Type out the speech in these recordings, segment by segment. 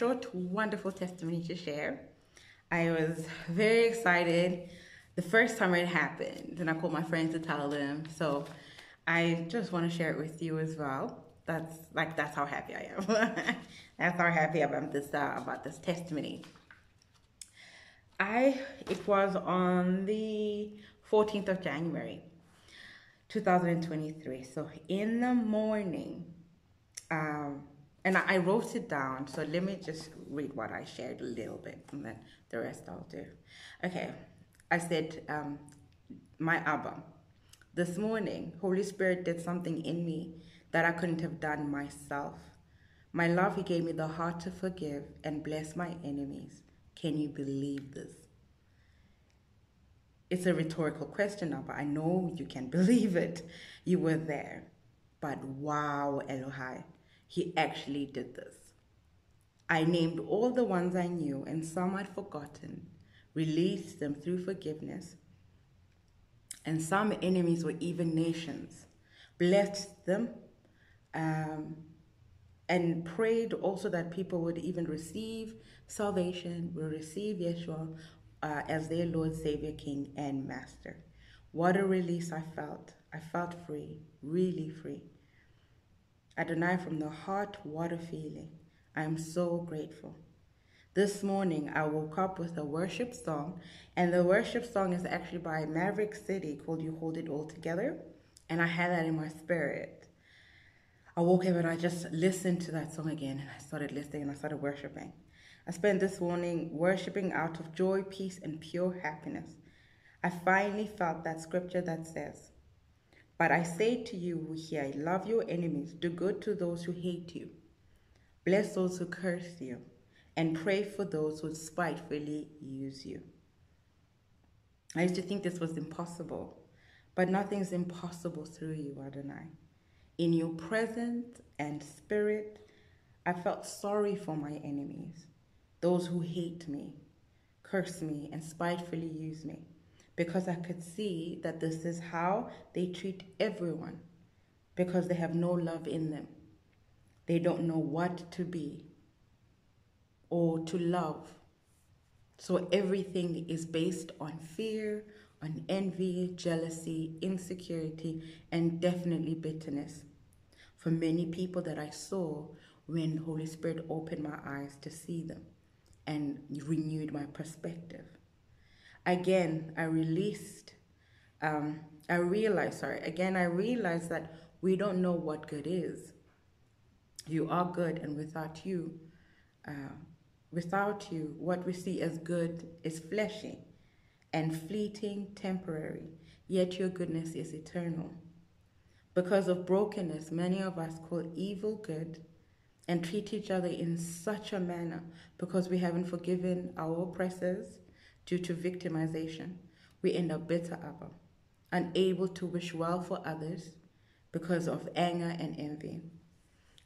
short, wonderful testimony to share. I was very excited the first time it happened, and I called my friends to tell them. So I just want to share it with you as well. That's like that's how happy I am. that's how happy I am this uh, about this testimony. I it was on the 14th of January, 2023. So in the morning, um, and I wrote it down. So let me just read what I shared a little bit, and then the rest I'll do. Okay, I said, um, my Abba, this morning, Holy Spirit did something in me that I couldn't have done myself. My love, He gave me the heart to forgive and bless my enemies. Can you believe this? It's a rhetorical question, Abba. I know you can believe it. You were there. But wow, Elohai, He actually did this. I named all the ones I knew and some I'd forgotten, released them through forgiveness. And some enemies were even nations, blessed them, um, and prayed also that people would even receive salvation, will receive Yeshua uh, as their Lord, Savior, King, and Master. What a release I felt. I felt free, really free. Adonai, from the heart, a feeling. I am so grateful. This morning, I woke up with a worship song, and the worship song is actually by Maverick City called You Hold It All Together, and I had that in my spirit. I woke up and I just listened to that song again, and I started listening and I started worshiping. I spent this morning worshiping out of joy, peace, and pure happiness. I finally felt that scripture that says, But I say to you hear, love your enemies, do good to those who hate you, bless those who curse you, and pray for those who spitefully use you. I used to think this was impossible, but nothing's impossible through you, Adonai. In your presence and spirit, I felt sorry for my enemies. Those who hate me, curse me, and spitefully use me, because I could see that this is how they treat everyone, because they have no love in them. They don't know what to be or to love. So everything is based on fear, on envy, jealousy, insecurity, and definitely bitterness. For many people that I saw when Holy Spirit opened my eyes to see them and renewed my perspective. Again, I released, um, I realized, sorry, again, I realized that we don't know what good is. You are good, and without you, uh, without you, what we see as good is fleshy and fleeting, temporary, yet your goodness is eternal. Because of brokenness, many of us call evil good and treat each other in such a manner because we haven't forgiven our oppressors due to victimization. We end up bitter, Abba, unable to wish well for others because of anger and envy.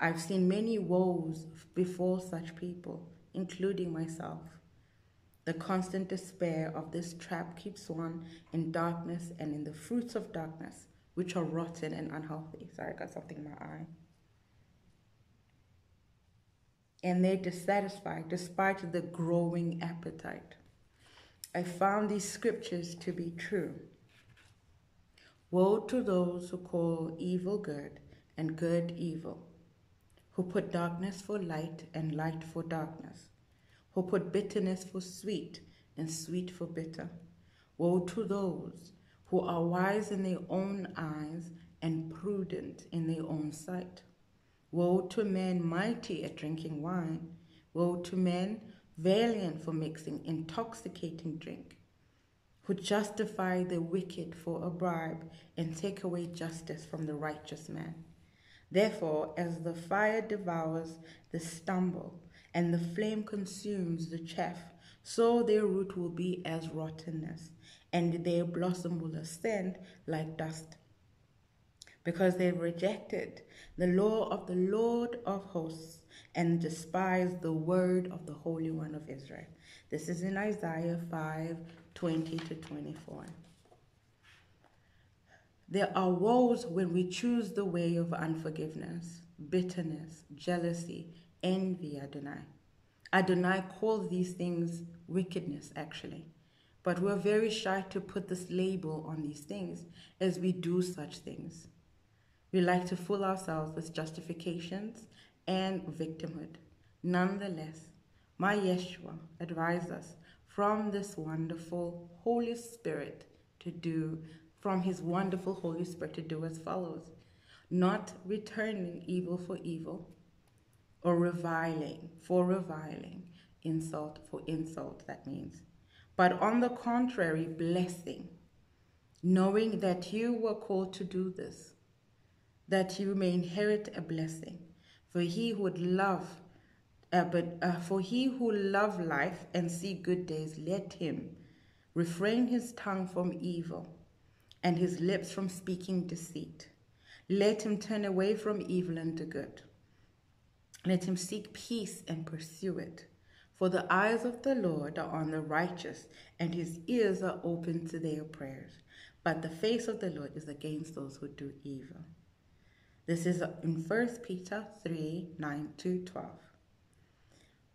I've seen many woes before such people, including myself. The constant despair of this trap keeps one in darkness and in the fruits of darkness, which are rotten and unhealthy. Sorry, I got something in my eye and they're dissatisfied despite the growing appetite. I found these scriptures to be true. Woe to those who call evil good and good evil, who put darkness for light and light for darkness, who put bitterness for sweet and sweet for bitter. Woe to those who are wise in their own eyes and prudent in their own sight Woe to men mighty at drinking wine. Woe to men valiant for mixing intoxicating drink, who justify the wicked for a bribe and take away justice from the righteous man. Therefore, as the fire devours the stubble and the flame consumes the chaff, so their root will be as rottenness, and their blossom will ascend like dust because they rejected the law of the Lord of hosts and despised the word of the Holy One of Israel. This is in Isaiah 5 20 to 24. There are woes when we choose the way of unforgiveness. bitterness, jealousy, envy, Adonai. Adonai calls these things wickedness, actually. But we're very shy to put this label on these things as we do such things. We like to fool ourselves with justifications and victimhood. Nonetheless, my Yeshua advised us from this wonderful Holy Spirit to do, from his wonderful Holy Spirit to do as follows not returning evil for evil or reviling for reviling, insult for insult, that means. But on the contrary, blessing, knowing that you were called to do this, that you may inherit a blessing. For he who would love, uh, but uh, for he who love life and see good days, let him refrain his tongue from evil and his lips from speaking deceit. Let him turn away from evil and do good. Let him seek peace and pursue it. For the eyes of the Lord are on the righteous, and his ears are open to their prayers. But the face of the Lord is against those who do evil. This is in 1 Peter 3 9 to 12.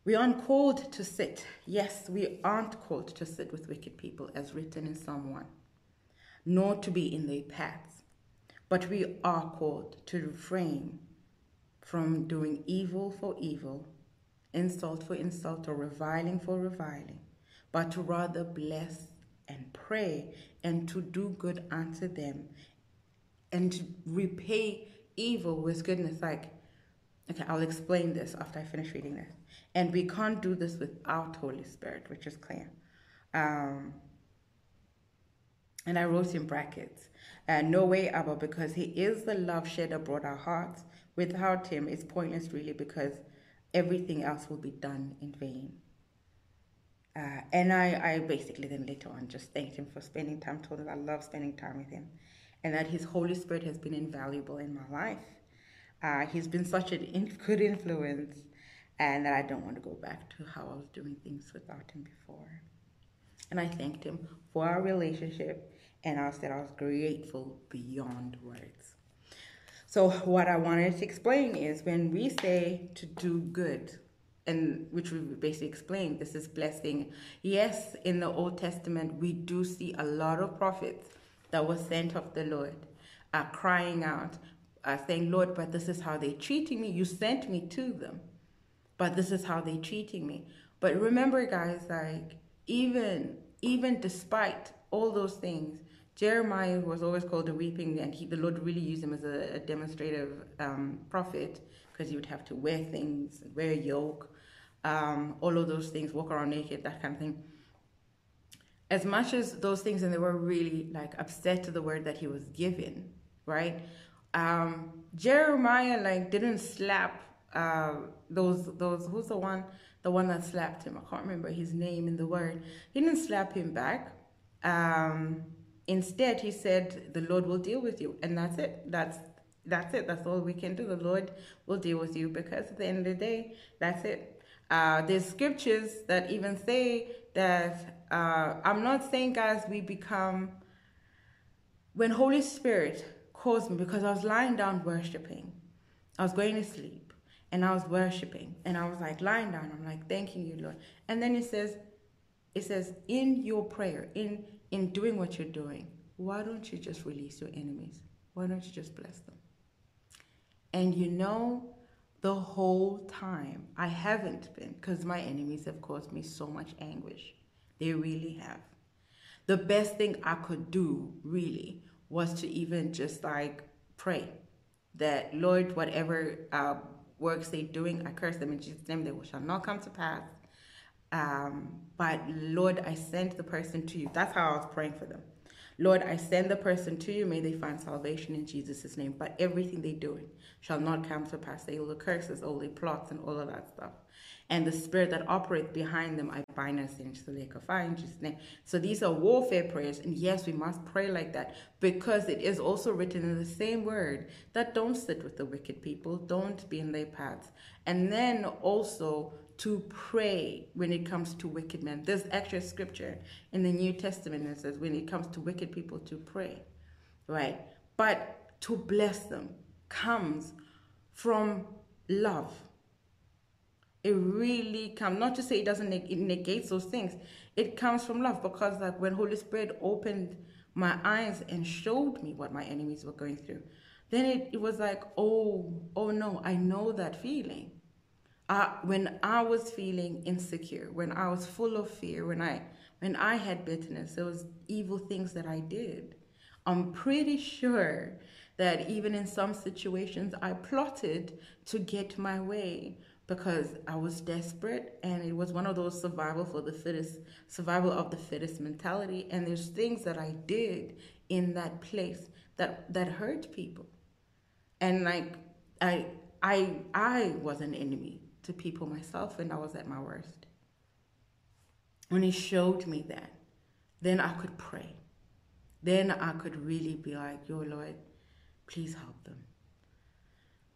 We aren't called to sit. Yes, we aren't called to sit with wicked people, as written in Psalm 1, nor to be in their paths. But we are called to refrain from doing evil for evil, insult for insult, or reviling for reviling, but to rather bless and pray and to do good unto them and to repay evil with goodness. Like, okay, I'll explain this after I finish reading this. And we can't do this without Holy Spirit, which is clear. Um, and I wrote in brackets, uh, no way, Abba, because He is the love shed abroad our hearts. Without Him, it's pointless, really, because everything else will be done in vain. Uh, and I, I basically then later on just thanked Him for spending time, told him I love spending time with Him, and that His Holy Spirit has been invaluable in my life. Uh, he's been such a good influence, and that I don't want to go back to how I was doing things without Him before. And I thanked Him for our relationship and I said I was grateful beyond words. So, what I wanted to explain is when we say to do good, and which we basically explained, this is blessing. Yes, in the Old Testament, we do see a lot of prophets that were sent of the Lord are crying out, are saying, Lord, but this is how they're treating me. You sent me to them, but this is how they're treating me. But remember, guys, like, even even despite all those things, Jeremiah was always called a weeping, and he, the Lord really used him as a, a demonstrative um, prophet because he would have to wear things, wear a yoke, um, all of those things, walk around naked, that kind of thing. As much as those things, and they were really like upset to the word that he was given, right? Um, Jeremiah like didn't slap uh, those those who's the one the one that slapped him. I can't remember his name in the word. He didn't slap him back. Um, Instead, he said, the Lord will deal with you. And that's it. That's that's it. That's all we can do. The Lord will deal with you because at the end of the day, that's it. Uh, there's scriptures that even say that uh, I'm not saying, guys, we become when Holy Spirit calls me because I was lying down worshiping. I was going to sleep and I was worshiping and I was like lying down. I'm like thanking you, Lord. And then it says, it says in your prayer, in in doing what you're doing, why don't you just release your enemies? Why don't you just bless them? And you know, the whole time I haven't been, because my enemies have caused me so much anguish. They really have. The best thing I could do, really, was to even just like pray that, Lord, whatever uh, works they're doing, I curse them in Jesus' name, they shall not come to pass. Um, but Lord, I send the person to you. That's how I was praying for them. Lord, I send the person to you. May they find salvation in Jesus' name. But everything they do shall not come to pass. They will curses, all the plots, and all of that stuff. And the spirit that operates behind them, I bind us into the lake of fire in Jesus' name. So these are warfare prayers. And yes, we must pray like that because it is also written in the same word that don't sit with the wicked people, don't be in their paths. And then also to pray when it comes to wicked men. There's actually scripture in the New Testament that says when it comes to wicked people to pray, right? But to bless them comes from love. It really comes, not to say it doesn't, it negates those things. It comes from love because like when Holy Spirit opened my eyes and showed me what my enemies were going through, then it, it was like, oh, oh no, I know that feeling. Uh, when I was feeling insecure, when I was full of fear, when I when I had bitterness, there was evil things that I did. I'm pretty sure that even in some situations I plotted to get my way because I was desperate and it was one of those survival for the fittest, survival of the fittest mentality. And there's things that I did in that place that that hurt people. And like I I I was an enemy to people myself and I was at my worst. When he showed me that, then I could pray. Then I could really be like, Yo Lord, please help them.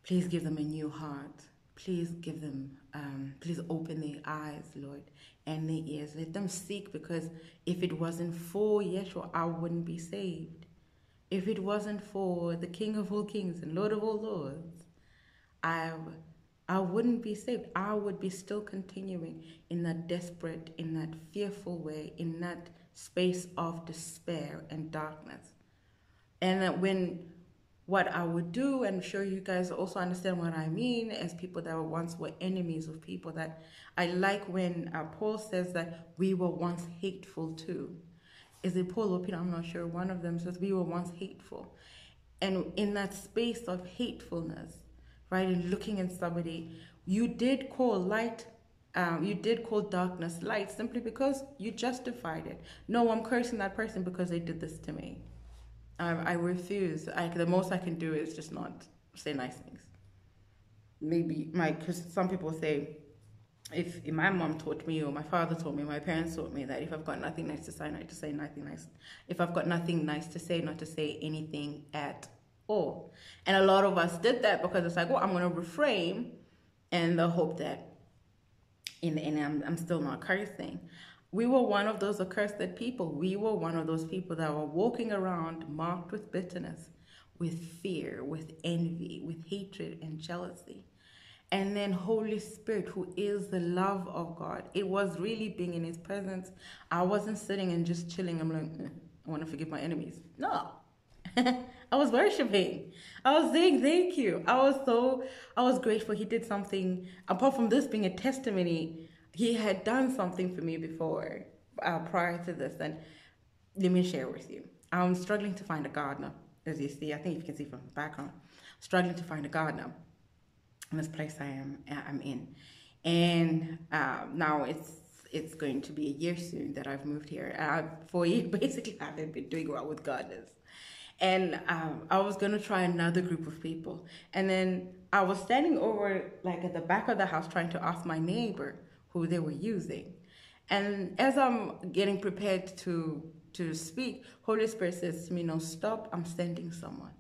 Please give them a new heart. Please give them, um, please open their eyes, Lord, and their ears. Let them seek because if it wasn't for Yeshua, I wouldn't be saved. If it wasn't for the King of all kings and Lord of all lords, I, I wouldn't be saved. I would be still continuing in that desperate, in that fearful way, in that space of despair and darkness. And that when what I would do, and I'm sure you guys also understand what I mean as people that were once were enemies of people, that I like when uh, Paul says that we were once hateful too is it Paul or Peter? I'm not sure. One of them says we were once hateful. And in that space of hatefulness, right, and looking at somebody, you did call light, um, you did call darkness light simply because you justified it. No, I'm cursing that person because they did this to me. I, I refuse. I, the most I can do is just not say nice things. Maybe my, because some people say, if, if my mom taught me or my father taught me, my parents taught me that if I've got nothing nice to say, not to say nothing nice. If I've got nothing nice to say, not to say anything at all. And a lot of us did that because it's like, well, I'm to refrain and the hope that in the end I'm, I'm still not cursing. We were one of those accursed people. We were one of those people that were walking around marked with bitterness, with fear, with envy, with hatred and jealousy and then Holy Spirit, who is the love of God. It was really being in His presence. I wasn't sitting and just chilling. I'm like, eh, I want to forgive my enemies. No, I was worshiping. I was saying thank you. I was so, I was grateful. He did something. Apart from this being a testimony, He had done something for me before, uh, prior to this. And let me share with you. I'm struggling to find a gardener, as you see. I think you can see from the background. Struggling to find a gardener in this place I am I'm in, and uh, now it's it's going to be a year soon that I've moved here. Uh, for year, basically, I haven't been doing well with gardeners. And um, I was gonna try another group of people, and then I was standing over like at the back of the house trying to ask my neighbor who they were using, and as I'm getting prepared to to speak, Holy Spirit says to me, "No, stop! I'm sending someone."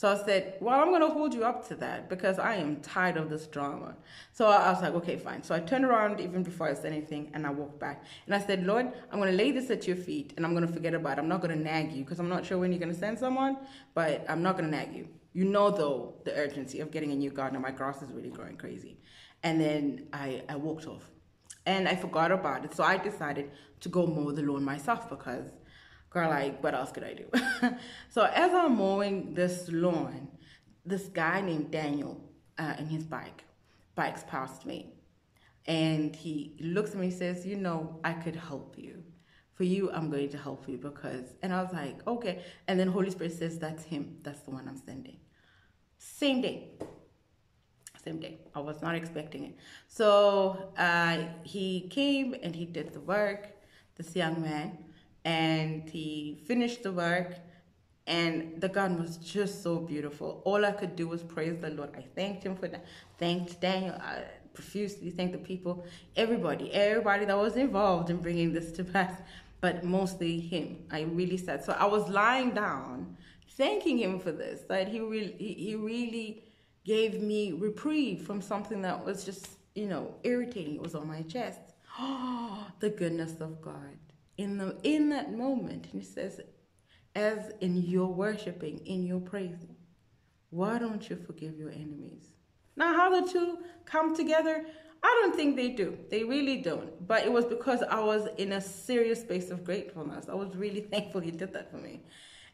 So I said, well, I'm to hold you up to that because I am tired of this drama. So I was like, okay, fine. So I turned around even before I said anything and I walked back. And I said, Lord, I'm to lay this at your feet and I'm to forget about it. I'm not to nag you because I'm not sure when you're to send someone, but I'm not to nag you. You know, though, the urgency of getting a new gardener. My grass is really growing crazy. And then I, I walked off and I forgot about it. So I decided to go mow the lawn myself because girl, like, what else could I do? so as I'm mowing this lawn, this guy named Daniel uh, in his bike bikes past me. And he looks at me and says, you know, I could help you. For you, I'm going to help you because, and I was like, okay. And then Holy Spirit says, that's him. That's the one I'm sending. Same day. Same day. I was not expecting it. So uh, he came and he did the work, this young man and he finished the work and the garden was just so beautiful. All I could do was praise the Lord. I thanked him for that. Thanked Daniel. I profusely thanked the people, everybody, everybody that was involved in bringing this to pass, but mostly him. I really said so. I was lying down, thanking him for this. That he really, he really gave me reprieve from something that was just, you know, irritating. It was on my chest. Oh, the goodness of God in the in that moment and he says as in your worshiping in your praising why don't you forgive your enemies Now, how the two come together, I don't think they do. They really don't. But it was because I was in a serious space of gratefulness. I was really thankful he did that for me.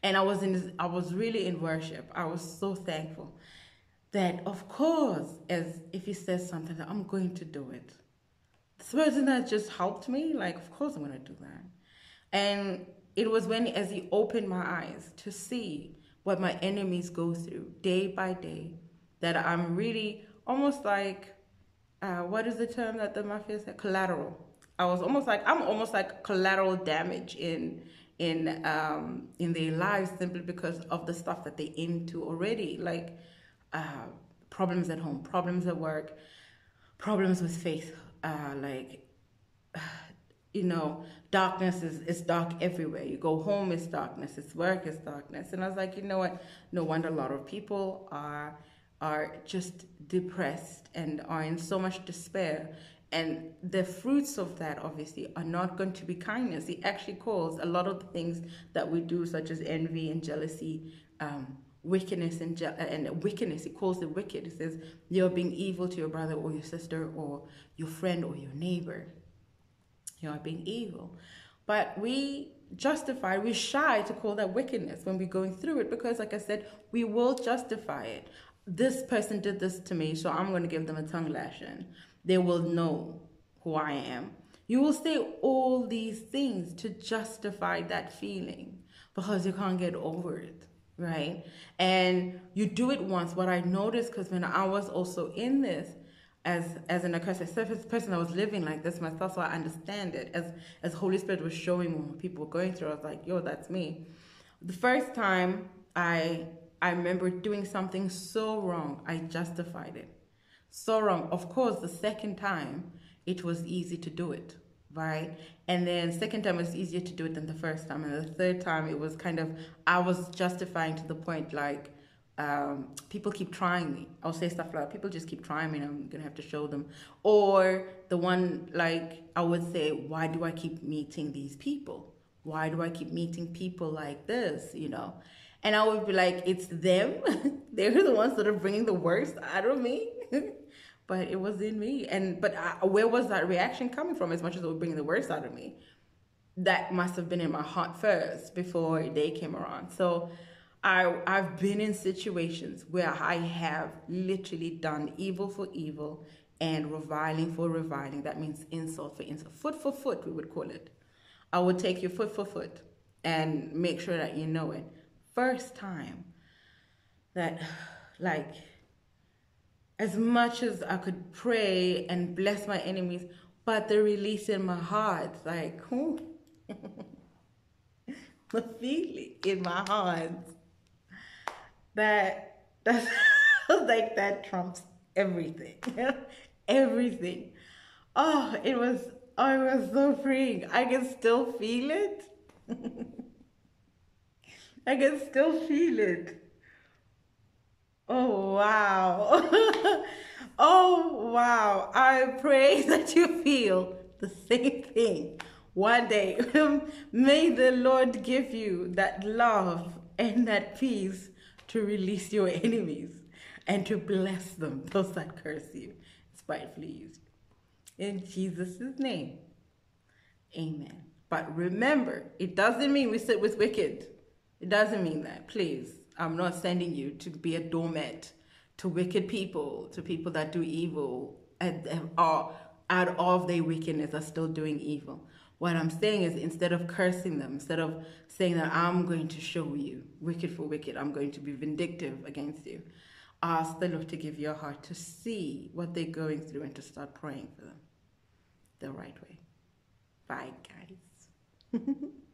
And I was in I was really in worship. I was so thankful that of course, as if he says something, I'm going to do it. This person that just helped me, like of course I'm gonna do that. And it was when as he opened my eyes to see what my enemies go through day by day that I'm really almost like uh, what is the term that the mafia said? Collateral. I was almost like I'm almost like collateral damage in in um, in their lives simply because of the stuff that they into already, like uh, problems at home, problems at work, problems with faith, uh, like you know, darkness is, is dark everywhere. You go home, it's darkness. It's work, it's darkness. And I was like, you know what? No wonder a lot of people are are just depressed and are in so much despair. And the fruits of that, obviously, are not going to be kindness. He actually calls a lot of the things that we do, such as envy and jealousy, um, wickedness and, and wickedness. He calls it wicked. He says you're being evil to your brother or your sister or your friend or your neighbor. You are being evil. But we justify, we shy to call that wickedness when we're going through it because, like I said, we will justify it this person did this to me, so I'm going to give them a tongue lashing. They will know who I am. You will say all these things to justify that feeling because you can't get over it, right? Mm-hmm. And you do it once. What I noticed, because when I was also in this, as as an accursed surface person, I was living like this myself, so I understand it. As as Holy Spirit was showing me what people were going through, I was like, "Yo, that's me." The first time I I remember doing something so wrong, I justified it. So wrong. Of course, the second time, it was easy to do it, right? And then second time was easier to do it than the first time. And the third time, it was kind of, I was justifying to the point like, um, people keep trying me. I'll say stuff like, people just keep trying me and I'm to have to show them. Or the one, like, I would say, why do I keep meeting these people? Why do I keep meeting people like this, you know? And I would be like, it's them. They're the ones that are bringing the worst out of me. but it was in me. And but I, where was that reaction coming from? As much as it was bringing the worst out of me, that must have been in my heart first before they came around. So I I've been in situations where I have literally done evil for evil and reviling for reviling. That means insult for insult, foot for foot, we would call it. I would take you foot for foot and make sure that you know it first time that, like, as much as I could pray and bless my enemies, but the release in my heart, like, whoo, hmm. the feeling in my heart that that's like that trumps everything, everything. Oh, it was, oh, it was so freeing. I can still feel it. I can still feel it. Oh, wow. oh, wow. I pray that you feel the same thing one day. May the Lord give you that love and that peace to release your enemies and to bless them, those that curse you, spitefully used. In Jesus' name, amen. But remember, it doesn't mean we sit with wicked. It doesn't mean that. Please, I'm not sending you to be a doormat to wicked people, to people that do evil, and are out of their wickedness are still doing evil. What I'm saying is instead of cursing them, instead of saying that I'm going to show you wicked for wicked, I'm going to be vindictive against you, ask the Lord to give your heart to see what they're going through and to start praying for them the right way. Bye, guys.